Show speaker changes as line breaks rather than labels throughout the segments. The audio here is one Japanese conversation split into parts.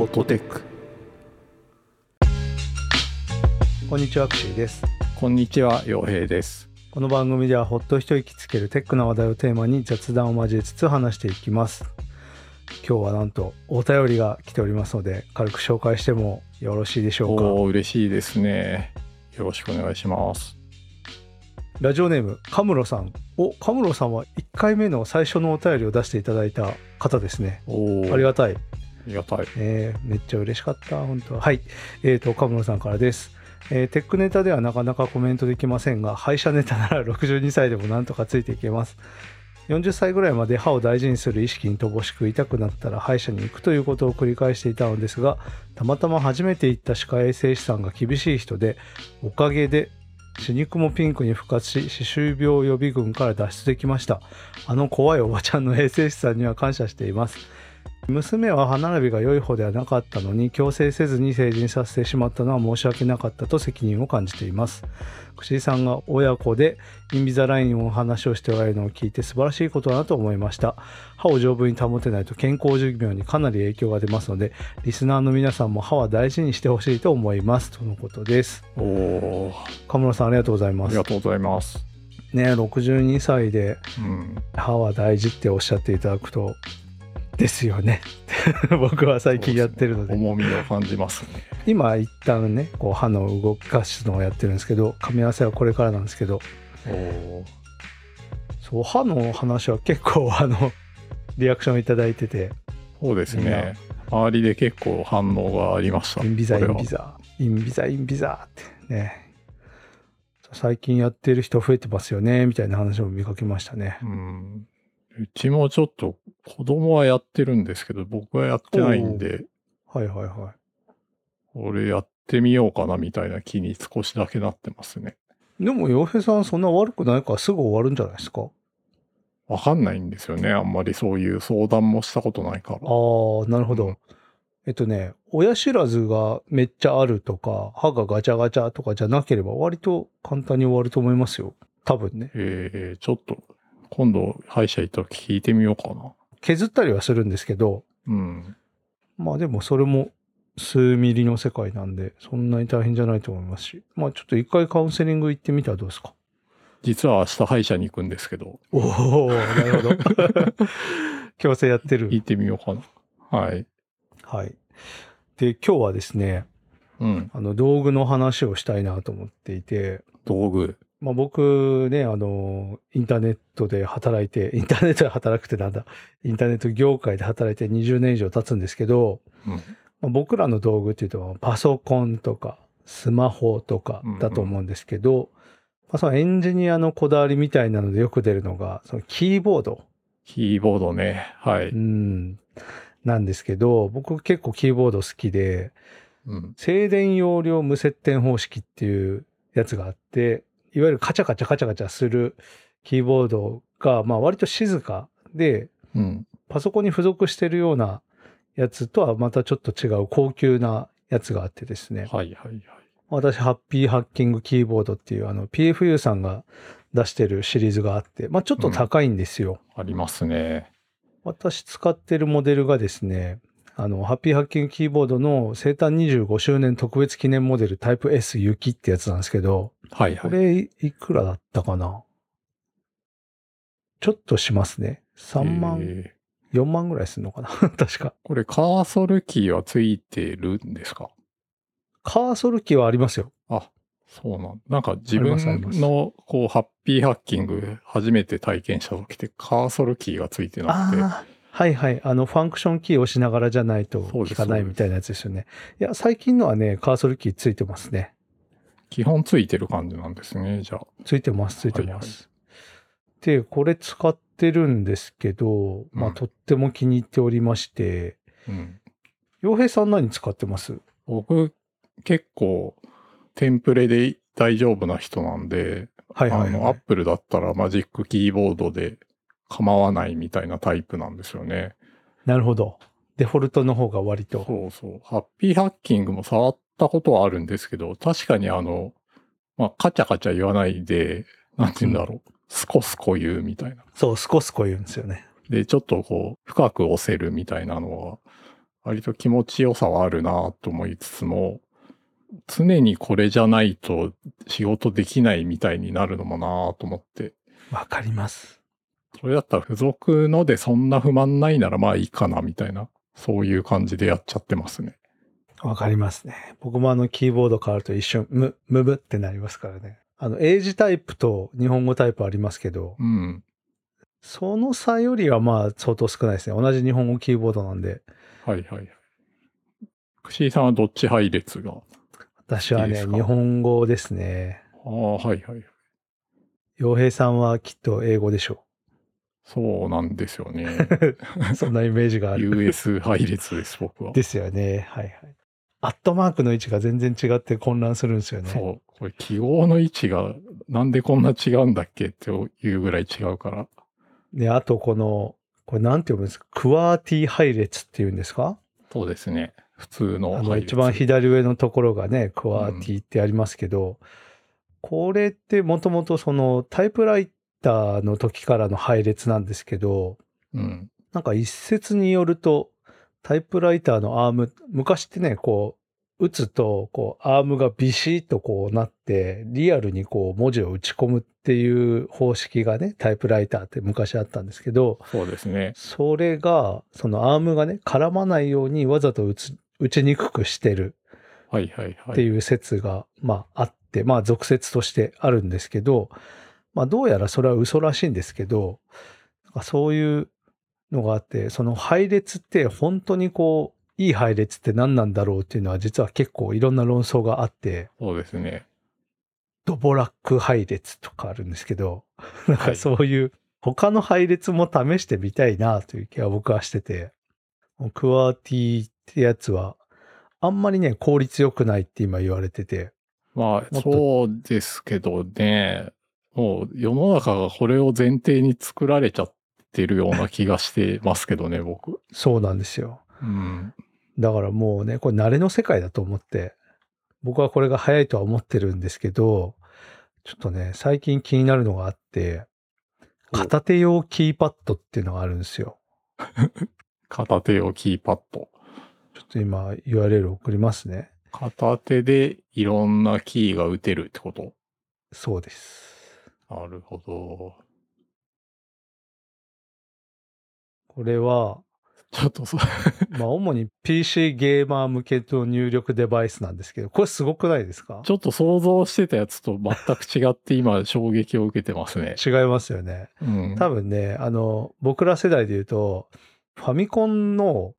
フォトテック
こんにちは、アクシーです。
こんにちは陽平です
この番組ではほっと一息つけるテックな話題をテーマに雑談を交えつつ話していきます。今日はなんとお便りが来ておりますので軽く紹介してもよろしいでしょうか？
おお嬉しいですねよろしくお願いします
ラジオネームカムロさん。お、カムロさんは1回目の最初のお便りを出していただいた方ですね。ありがたい。
ありがたい
えーめっちゃ嬉しかった、本当は。はい。えっ、と、カムロさんからです。えーテックネタではなかなかコメントできませんが、歯医者ネタなら62歳でもなんとかついていけます。40歳ぐらいまで歯を大事にする意識に乏しく痛くなったら歯医者に行くということを繰り返していたのですが、たまたま初めて行った歯科衛生士さんが厳しい人で、おかげで歯肉もピンクに復活し、歯周病予備軍から脱出できました。あの怖いおばちゃんの衛生士さんには感謝しています。娘は歯並びが良い方ではなかったのに強制せずに成人させてしまったのは申し訳なかったと責任を感じています。串井さんが親子でインビザラインの話をしておられるのを聞いて素晴らしいことだなと思いました。歯を丈夫に保てないと健康寿命にかなり影響が出ますので、リスナーの皆さんも歯は大事にしてほしいと思います。とのことです。
おお
河村さんありがとうございます
ありが。とうございます
ね、62歳で
うん
歯は大事っておっしゃっていただくと、ですよね。僕は最近やってるので。
重みを感じますね。
今一旦ねこう歯の動かすのをやってるんですけど噛み合わせはこれからなんですけど。そう歯の話は結構あのリアクションいただいてて。
そうですね。周りで結構反応がありました。
インビザインビザ。インビザインビザってね。最近やってる人増えてますよねみたいな話も見かけましたね。
うん。うちもちょっと子供はやってるんですけど僕はやってないんで
はいはいは
俺やってみようかなみたいな気に少しだけなってますね。
いでも洋平さんそんな悪くないからすぐ終わるんじゃないですか？
わかんないんですよね。あんまりそういう相談もしたことないから。
ああなるほど、
うん
えっとね親知らずがめっちゃあるとか歯がガチャガチャとかじゃなければ割と簡単に終わると思いますよ。多分ね。
えー、ちょっと、今度歯医者行った時聞いてみようかな。
削ったりはするんですけど
うん。
まあでもそれも数ミリの世界なんでそんなに大変じゃないと思いますしまあちょっと一回カウンセリング行ってみたらどうですか？
実は明日歯医者に行くんですけど、
おおなるほど 強制やってる
行ってみようかな。はい。
はいで今日はですね
うん。
あの道具の話をしたいなと思っていて
道具。
まあ、僕ね、あの、インターネットで働いて、インターネットで働くってなんだ、インターネット業界で働いて20年以上経つんですけど、
うん。
まあ、僕らの道具っていうと、パソコンとか、スマホとかだと思うんですけど、まあ、そのエンジニアのこだわりみたいなのでよく出るのが、そのキーボード、
キーボードね。はい。
うん、なんですけど、僕結構キーボード好きで、
うん。
静電容量無接点方式っていうやつがあって、いわゆるカチャカチャカチャカチャするキーボードが、まあ割と静かで、
うん。
パソコンに付属してるようなやつとはまたちょっと違う高級なやつがあってですね。
はいはいはい。
私、ハッピーハッキングキーボードっていうあの PFU さんが出してるシリーズがあって、まあちょっと高いんですよ。
ありますね。
私使ってるモデルがですね、あの、ハッピーハッキングキーボードの生誕25周年特別記念モデルタイプ S 雪ってやつなんですけど、こ
はいはい。
れいいくらだったかな？ちょっとしますね。3万、
えー
4万ぐらいするのかな？確か。
これカーソルキーはついてるんですか？
カーソルキーはありますよ。
あ、そうなんなんか自分のこうハッピーハッキング初めて体験した時ってカーソルキーがついてなくて。
はいはい。あの、ファンクションキーを押しながらじゃないと効かないみたいなやつですよね。いや、最近のはね、カーソルキーついてますね。
基本ついてる感じなんですね、じゃあ。
ついてます、ついて
はいはい
ます。で、これ使ってるんですけど、まあ、
うん
とっても気に入っておりまして、
うん。
洋平さん何使ってます？
僕結構テンプレで大丈夫な人なんで、
はいはい、
あの、ア
はい
ッ。プルだったらマジックキーボードで構わないみたいなタイプなんですよね。
なるほど。デフォルトの方が割と。
そうそう。ハッピーハッキングも触ったことはあるんですけど、確かにあの、まあ、カチャカチャ言わないで、なんて言うんだろう。スコスコ言うみたいな。
そう、スコスコ言うんですよね。
で、ちょっとこう、深く押せるみたいなのは、割と気持ちよさはあるなと思いつつも、常にこれじゃないと仕事できないみたいになるのもなと思って。
わかります。
それだったら付属のでそんな不満ないならまあいいかなみたいな、そういう感じでやっちゃってますね。
わかりますね。僕もあのキーボード変わると一瞬、む、むむってなりますからね。あの、英字タイプと日本語タイプありますけど、
うん。
その差よりはまあ相当少ないですね。同じ日本語キーボードなんで。
はいはいはい。くしーさんはどっち配列が？
私はいね、日本語ですね。
ああ、はいはい。
洋平さんはきっと英語でしょ
そうなんですよね。
う。そんなイメージがある。
US 配列です、僕は。
ですよね。はいはい。アットマークの位置が全然違って混乱するんですよね。
そう。これ記号の位置がなんでこんな違うんだっけっていうぐらい違うから。
で、あとこの、これなんて読むんですか？クワーティ配列っていうんですか？
そうですね。普通の
あの
配列
一番左上のところがね、クワーティってありますけど、これってもともとそのタイプライターの時からの配列なんですけど、
うん。
なんか一説によると、タイプライターのアーム、昔ってね、こう、打つと、こう、アームがビシッとこうなって、リアルにこう文字を打ち込むっていう方式がね、タイプライターって昔あったんですけど、
そうですね。
それが、そのアームがね、絡まないようにわざと打つ打ちにくくしてる
はいはいはい。
っていう説が、まああって、まあ俗説としてあるんですけど、まあどうやらそれは嘘らしいんですけど、なんかそういうのがあって、その配列って本当にこう、いい配列って何なんだろうっていうのは実は結構いろんな論争があって、
そうですね。
ドボラック配列とかあるんですけど、なんか
はい。
そういう他の配列も試してみたいなという気は僕はしてて、クワーティってやつはあんまりね、効率良くないって今言われてて、
まあ、そうですけどね、もう世の中がこれを前提に作られちゃってるような気がしてますけどね、僕。
そうなんですよ。
うん。
だからもうね、これ慣れの世界だと思って、僕はこれが早いとは思ってるんですけど、ちょっとね、最近気になるのがあって、
お
片手用キーパッドっていうのがあるんですよ。
片手をキーパッド。
ちょっと今 URL 送りますね。
片手でいろんなキーが打てるってこと？
そうです。
なるほど。
これは、
ちょっとそ、
まあ主に PC ゲーマー向けの入力デバイスなんですけど、これすごくないですか？
ちょっと想像してたやつと全く違って今衝撃を受けてますね。
違いますよね。
うん。
多分ね、あの、僕ら世代で言うと、ファミコンの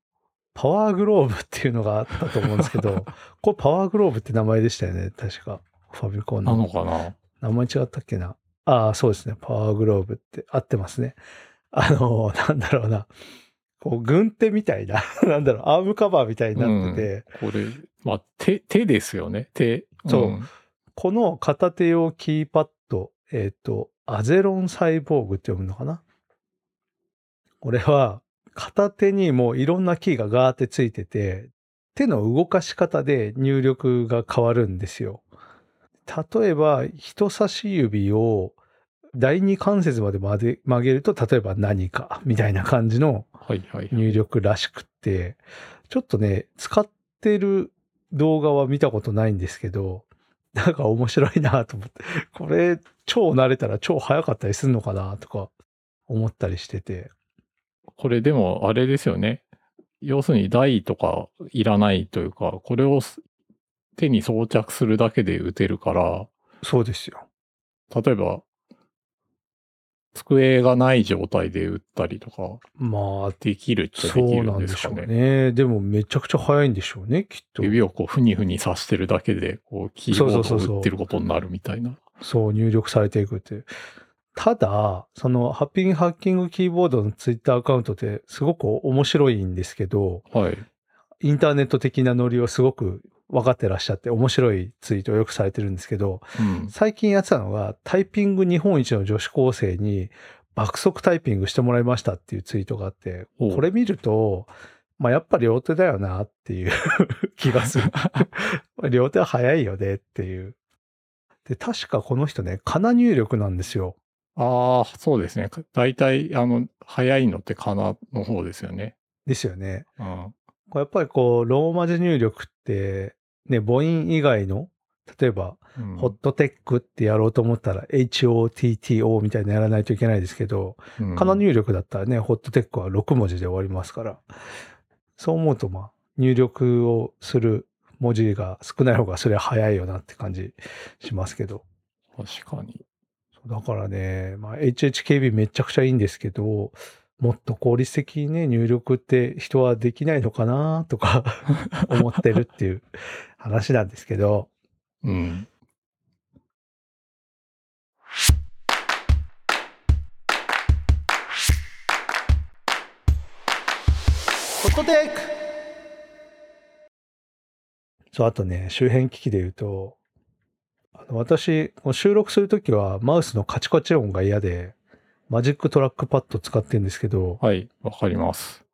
パワーグローブっていうのがあったと思うんですけど、これパワーグローブって名前でしたよね、確か。ファミコン
なの
の。
かな？
名前違ったっけな？ああ、そうですね。パワーグローブって合ってますね。あの、なんだろうな。こう、軍手みたいな、なんだろう、アームカバーみたいになってて、
これ、まあ、手、手ですよね。手。
そうんこの片手用キーパッド、えっ、と、アゼロンサイボーグって読むのかな？これは、片手にもういろんなキーがガーってついてて、手の動かし方で入力が変わるんですよ。例えば、人差し指を第二関節まで曲げると、例えば何かみたいな感じの。入力らしくって、ちょっとね、使ってる動画は見たことないんですけど、なんか面白いなと思って、これ超慣れたら超早かったりするのかなとか思ったりしてて、
これでも、あれですよね。要するに台とかいらないというか、これをす手に装着するだけで打てるから、
そうですよ。
例えば、机がない状態で打ったりとか、
まあ、
できるっちゃ
そ
できる
うなんんでしょう
ね。
ね。でもめちゃくちゃ早いんでしょうね、きっと。
指をこう、ふにふにさしてるだけで、こう、キーボードを打ってることになるみたいな。
そう、入力されていくって。ただ、そのハッピングハッキングキーボードのツイッターアカウントってすごく面白いんですけど、
はい。
インターネット的なノリをすごく分かってらっしゃって面白いツイートをよくされてるんですけど、
うん。
最近やってたのがタイピング日本一の女子高生に爆速タイピングしてもらいましたっていうツイートがあって、これ見ると、まあやっぱ両手だよなっていう 気がする。両手は早いよねっていう。で、確かこの人ね、かな入力なんですよ。
ああ、そうですね。大体、あの、早いのってかなの方ですよね。
ですよね。
うん。
やっぱりこう、ローマ字入力って、ね、母音以外の、例えば、
うん
ホットテックってやろうと思ったら、HOTTO みたいなのやらないといけないですけど、
うん
カナ入力だったらね、ホットテックは6文字で終わりますから、そう思うと、まあ、入力をする文字が少ない方がそれは早いよなって感じしますけど。
確かに。
だからね、まあ、HHKB めちゃくちゃいいんですけど、もっと効率的にね、入力って人はできないのかなとか 思ってるっていう話なんですけど、
うん。
ホットテックそう、あとね、周辺機器で言うと、あの私、収録するときはマウスのカチカチ音が嫌で、マジックトラックパッド使ってるんですけど、
はい、わかります。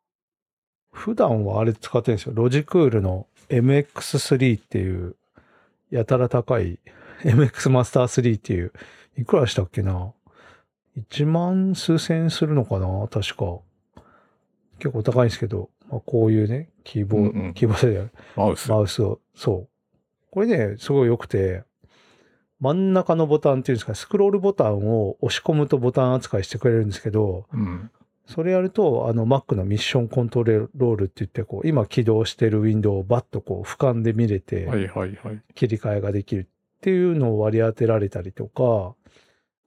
普段はあれ使ってるんですよ。ロジクールの MX3 っていう、やたら高い MX マスター3っていう、いくらしたっけな ?1 万数千円するのかな？確か。結構高いんですけど、まあ、こういうね、キーボード、
うんうん
キーボードで
マウス。
マウスを、そう。これね、すごい良くて、真ん中のボタンっていうんですか、スクロールボタンを押し込むとボタン扱いしてくれるんですけど、
うん。
それやると、あの Mac のミッションコントロールって言って、こう、今起動してるウィンドウをバッとこう、俯瞰で見れ
は
て。切り替えができるっていうのを割り当てられたりとか、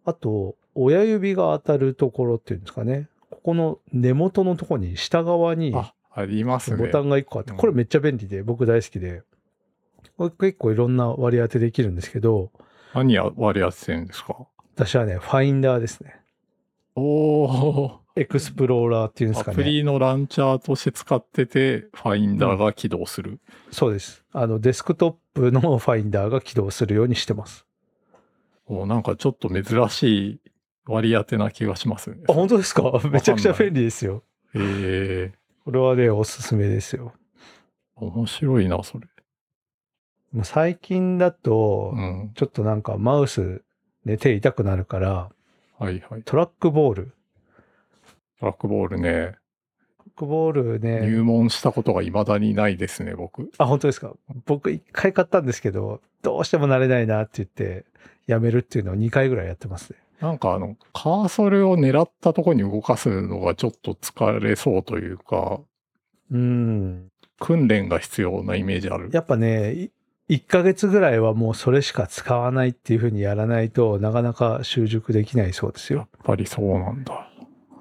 あと、親指が当たるところっていうんですかね。ここの根元のところに下側に
あ、ありますね。
ボタンが1個あって、
うん
これめっちゃ便利で、僕大好きで、これ結構いろんな割り当てできるんですけど、
何や割り当ててるんですか？
私はね、ファインダーですね。
おー。
エクスプローラーっていうんです
アプ
かね。
リのランチャーとして使ってて、ファインダーが起動する。
そうです。あの、デスクトップのファインダーが起動するようにしてます。
おなんかちょっと珍しい割り当てな気がしますよね。
あ、本当ですか？めちゃくちゃ便利ですよ。
ええ
これはね、おすすめですよ。
面白いな、それ。
最近だと、
うん。
ちょっとなんかマウス、ね、手痛くなるから、
はいはい。
トラックボール。
トラックボールね、
トラックボールね、
入門したことが未だにないですね、僕。
あ、本当ですか？僕一回買ったんですけど、どうしても慣れないなって言って、やめるっていうのを2回ぐらいやってますね。
なんかあの、カーソルを狙ったとこに動かすのがちょっと疲れそうというか、
うん。
訓練が必要なイメージある。
やっぱね、い1ヶ月ぐらいはもうそれしか使わないっていうふうにやらないとなかなか習熟できないそうです
やっ
よ。
ぱりそうなんだ。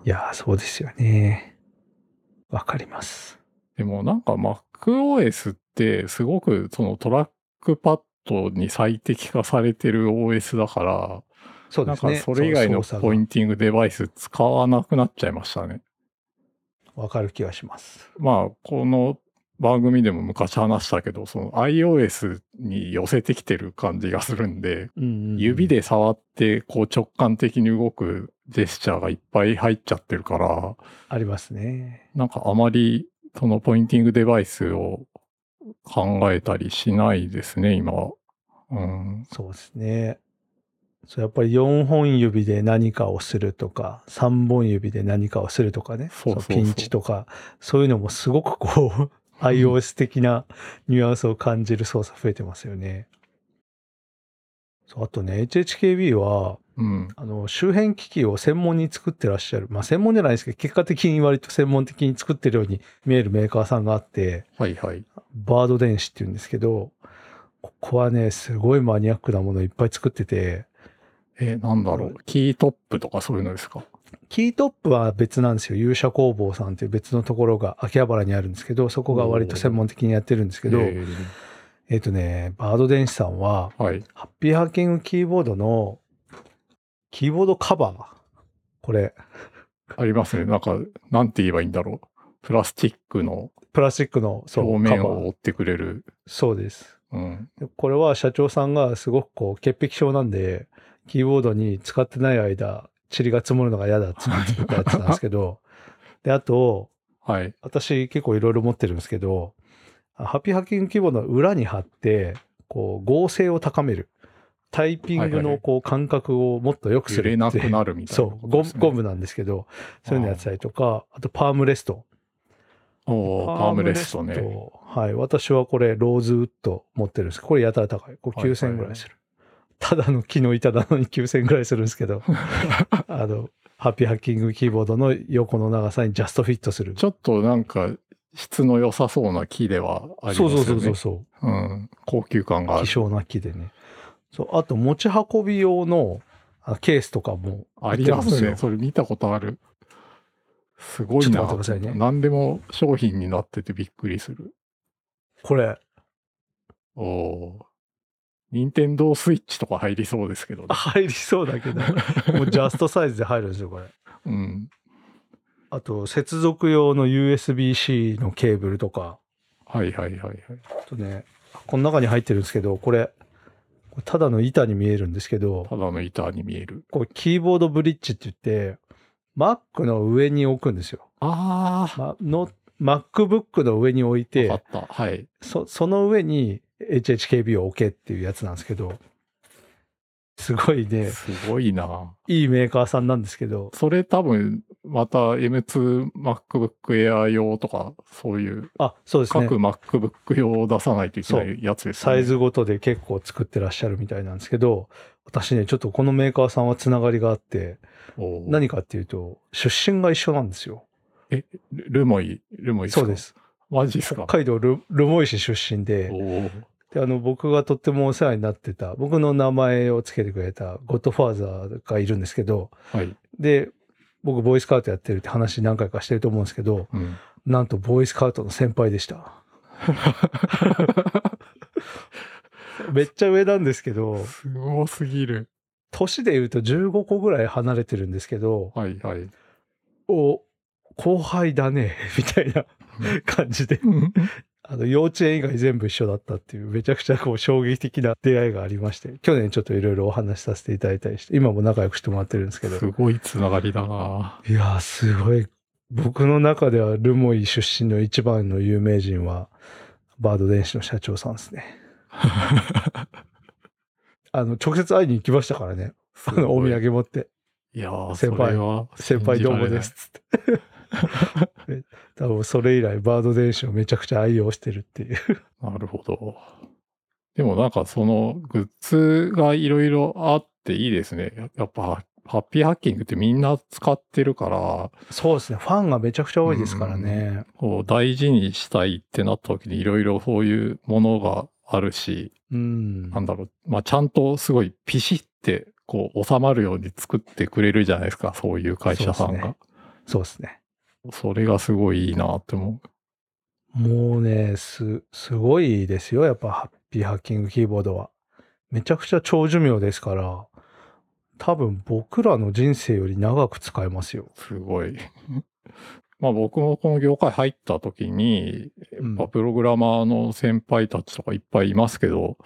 いやー、そうですよね。わかります。
でもなんか MacOS ってすごくそのトラックパッドに最適化されてる OS だから、なんか
そうですね。
それ以外のポインティングデバイス使わなくなっちゃいましたね。
わかる気がします。
まあ、この番組でも昔話したけど、その iOS に寄せてきてる感じがするんで、
うんうんうん
指で触ってこう直感的に動くジェスチャーがいっぱい入っちゃってるから、
ありますね。
なんかあまりそのポインティングデバイスを考えたりしないですね、今は。うん。
そうですね。そうやっぱり4本指で何かをするとか、3本指で何かをするとかね。ピンチとか、そういうのもすごくこう、iOS 的なニュアンスを感じる操作増えてますよね。そうあとね、HHKB は、
うん。
あの、周辺機器を専門に作ってらっしゃる。まあ、専門じゃないですけど、結果的に割と専門的に作ってるように見えるメーカーさんがあって、
はいはい。
バード電子っていうんですけど、ここはね、すごいマニアックなものいっぱい作ってて、
え、なんだろう。キートップとかそういうのですか？
キートップは別なんですよ。勇者工房さんっていう別のところが秋葉原にあるんですけど、そこが割と専門的にやってるんですけど、
え
えっ、とね、バード電子さんは、
ーはい。
ハッピーハッキングキーボードの、キーボードカバー。これ、
ありますね。なんか、なんて言えばいいんだろう。プラスチックの
プラスチックの、そう、
表面。を覆ってくれる。
そうです。
うん。
でこれは社長さんがすごくこう、潔癖症なんで、キーボードに使ってない間、塵が積もるのが嫌だっつって作ったやつなんですけど、で、あと、
はい。
私結構いろいろ持ってるんですけど、ハッピーハッキングキーボードの裏に貼って、こう、合成を高める。タイピングのこう感覚をもっと良くす
揺れ
るって
なくなるみたいな
そう、ゴゴムなんですけど、そういうのやってたりとか、あとパームレスト。
おーパームレストね。
はい。私はこれ、ローズウッド持ってるんですけど、これやたら高い。これ
はいはい
9000円ぐらいする。ただの木の板なのに9000円ぐらいするんですけど、あの、ハッピーハッキングキーボードの横の長さにジャストフィットする。
ちょっとなんか質の良さそうな木ではありますよね。
そうそうそうそう。
うん。高級感がある。
希少な木でね。そう。あと、持ち運び用のあケースとかも
ありますね。それ見たことある。すごい
ちょっと
な。
ね
何でも商品になっててびっくりする。
これ、
おお。任天堂スイッチとか入りそうですけどね。
入りそうだけど、もうジャストサイズで入るんですよ、これ。
うん。
あと、接続用の USB-C のケーブルとか、
はいはいはいはい。
あとね、この中に入ってるんですけど、これ、これただの板に見えるんですけど、
ただの板に見える。
これキーボードブリッジって言って、Mac の上に置くんですよ。
あ
ま、の MacBook の上に置い
あ。あ
て
っ、た。はい。
そその上に HHKB を置けっていうやつなんですけど、すごいね、
すごいな。
いいメーカーさんなんですけど、
それ多分、また M2MacBook Air 用とか、そういう、
あ、そうですね
各。MacBook 用を出さないといけないやつですね。
サイズごとで結構作ってらっしゃるみたいなんですけど、私ね、ちょっとこのメーカーさんはつながりがあって、何かっていうと、出身が一緒なんですよ。
ルルモイ、ルモイ
そうで。す。
マジですか？
北海道ルルモイ市出身でで、あの、僕がとってもお世話になってた、僕の名前をつけてくれたゴッドファーザーがいるんですけど、
はい。
で、僕、ボーイスカウトやってるって話何回かしてると思うんですけど、
うん。
なんとボーイスカウトの先輩でした。めっちゃ上なんですけど、
すごすぎる。
年で言うと15個ぐらい離れてるんですけど、
はいはい。
お、後輩だね、みたいな感じで、あの、幼稚園以外全部一緒だったっていう、めちゃくちゃこう衝撃的な出会いがありまして、去年ちょっといろいろお話しさせていただいたりして、今も仲良くしてもらってるんですけど、
すごいつながりだない
やー、すごい。僕の中ではルモイ出身の一番の有名人は、バード電子の社長さんですね。あの、直接会いに行きましたからね。あの、お土産持って。
いやー、
先輩
は
先輩どうもです。つって。で多分それ以来、バード電子をめちゃくちゃ愛用してるっていう。
なるほど。でもなんかそのグッズがいろいろあっていいですね。やっぱハッピーハッキングってみんな使ってるから、
そうですね。ファンがめちゃくちゃ多いですからね。
こう大事にしたいってなった時にいろいろそういうものがあるし、
うん。
なんだろう、まあちゃんとすごいピシってこう収まるように作ってくれるじゃないですか、そういう会社さんが。
そうですね。
それがすごいいいなって思
もうね、す、すごいですよ。やっぱハッピーハッキングキーボードは。めちゃくちゃ長寿命ですから、多分僕らの人生より長く使えますよ。
う。すごい。まあ僕もこの業界入った時に、
うん
やっぱプログラマーの先輩たちとかいっぱいいますけど、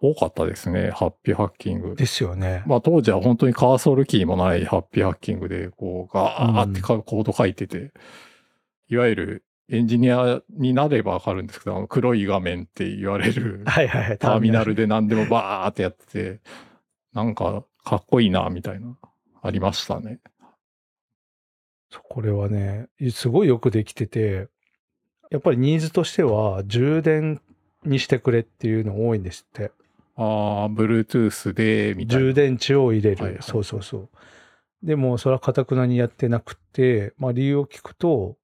多かったですね、ハッピーハッキング。
ですよね。
まあ当時は本当にカーソルキーもないハッピーハッキングで、こうガーってかコード書いてて、いわゆるエンジニアになればわかるんですけど、あの黒い画面って言われる
はいはいはい。
ターミナルで何でもバーってやってて、なんかかっこいいな、みたいな、ありましたね。
これはね、すごいよくできてて、やっぱりニーズとしては充電にしてくれっていうの多いんですって。
ああ、Bluetooth で、みたいな。
充電池を入れる。
はいはい
そうそうそう。でも、それはかたくなにやってなくて、まあ理由を聞くと、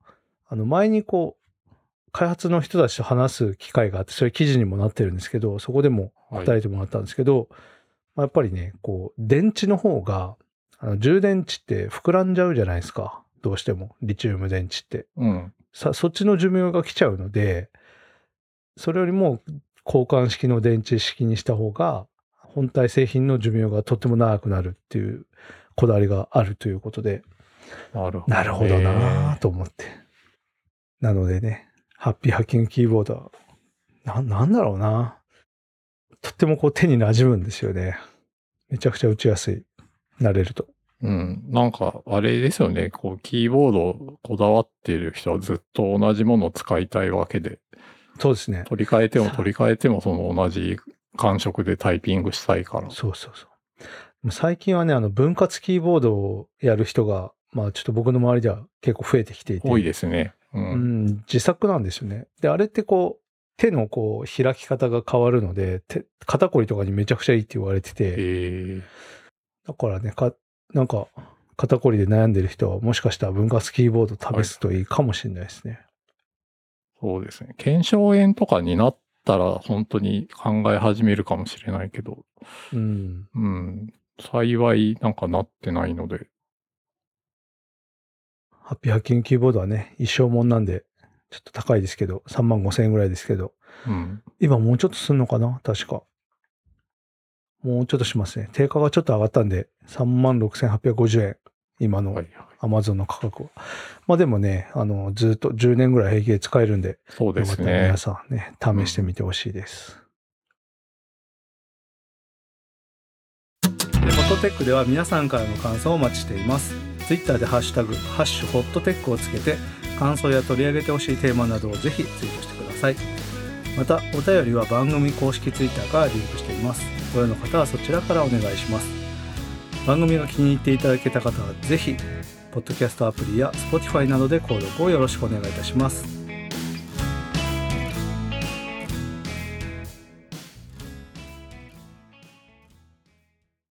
あの、前にこう、開発の人たちと話す機会があって、それ記事にもなってるんですけど、そこでも
はい
答えてもらったんですけど、まあ、やっぱりね、こう、電池の方が、あの充電池って膨らんじゃうじゃないですか。どうしても。リチウム電池って。
うん。
さ、そっちの寿命が来ちゃうので、それよりも交換式の電池式にした方が、本体製品の寿命がとっても長くなるっていうこだわりがあるということで、
なるほど、
なるほどなぁと思って。なのでね、ハッピーハッキングキーボードは、な、なんだろうなとってもこう手に馴染むんですよね。めちゃくちゃ打ちやすい。慣れると。
うん。なんか、あれですよね。こう、キーボードこだわっている人はずっと同じものを使いたいわけで、
そうですね。
取り替えても取り替えてもその同じ感触でタイピングしたいから。
そうそうそう。最近はね、あの、分割キーボードをやる人がまあちょっと僕の周りでは結構増えてきていて。
多いですね。う。
うんん、自作なんですよね。で、あれってこう、手のこう、開き方が変わるので、手肩こりとかにめちゃくちゃいいって言われてて、
え
だからね、か、なんか、肩こりで悩んでる人は、もしかしたら分割キーボード試すといいかもしれないですね。
そうですね。腱鞘炎とかになったら本当に考え始めるかもしれないけど、
うん。
うん。幸いなんかなってないので、
ハッピーハッキングキーボードはね、一生もんなんで、ちょっと高いですけど、3万5千円ぐらいですけど、
うん。
今もうちょっとすんのかな？確か。もうちょっとしますね。定価がちょっと上がったんで、3万6850円。今の
はいはい。
Amazon の価格は。まあでもね、あの、ずっと10年ぐらい平気で使えるんで、
そうです
よかったら
ね
皆。さんね、試してみてほしいです。ホットテックでは皆さんからの感想をお待ちしています。Twitter でハッシュタグ、ハッシュホットテックをつけて、感想や取り上げてほしいテーマなどをぜひツイートしてください。また、お便りは番組公式 Twitter からリンクしています。ご用の方はそちらからお願いします。番組が気に入っていただけた方はぜひ、ポッドキャストアプリや Spotify などで購読をよろしくお願いいたします。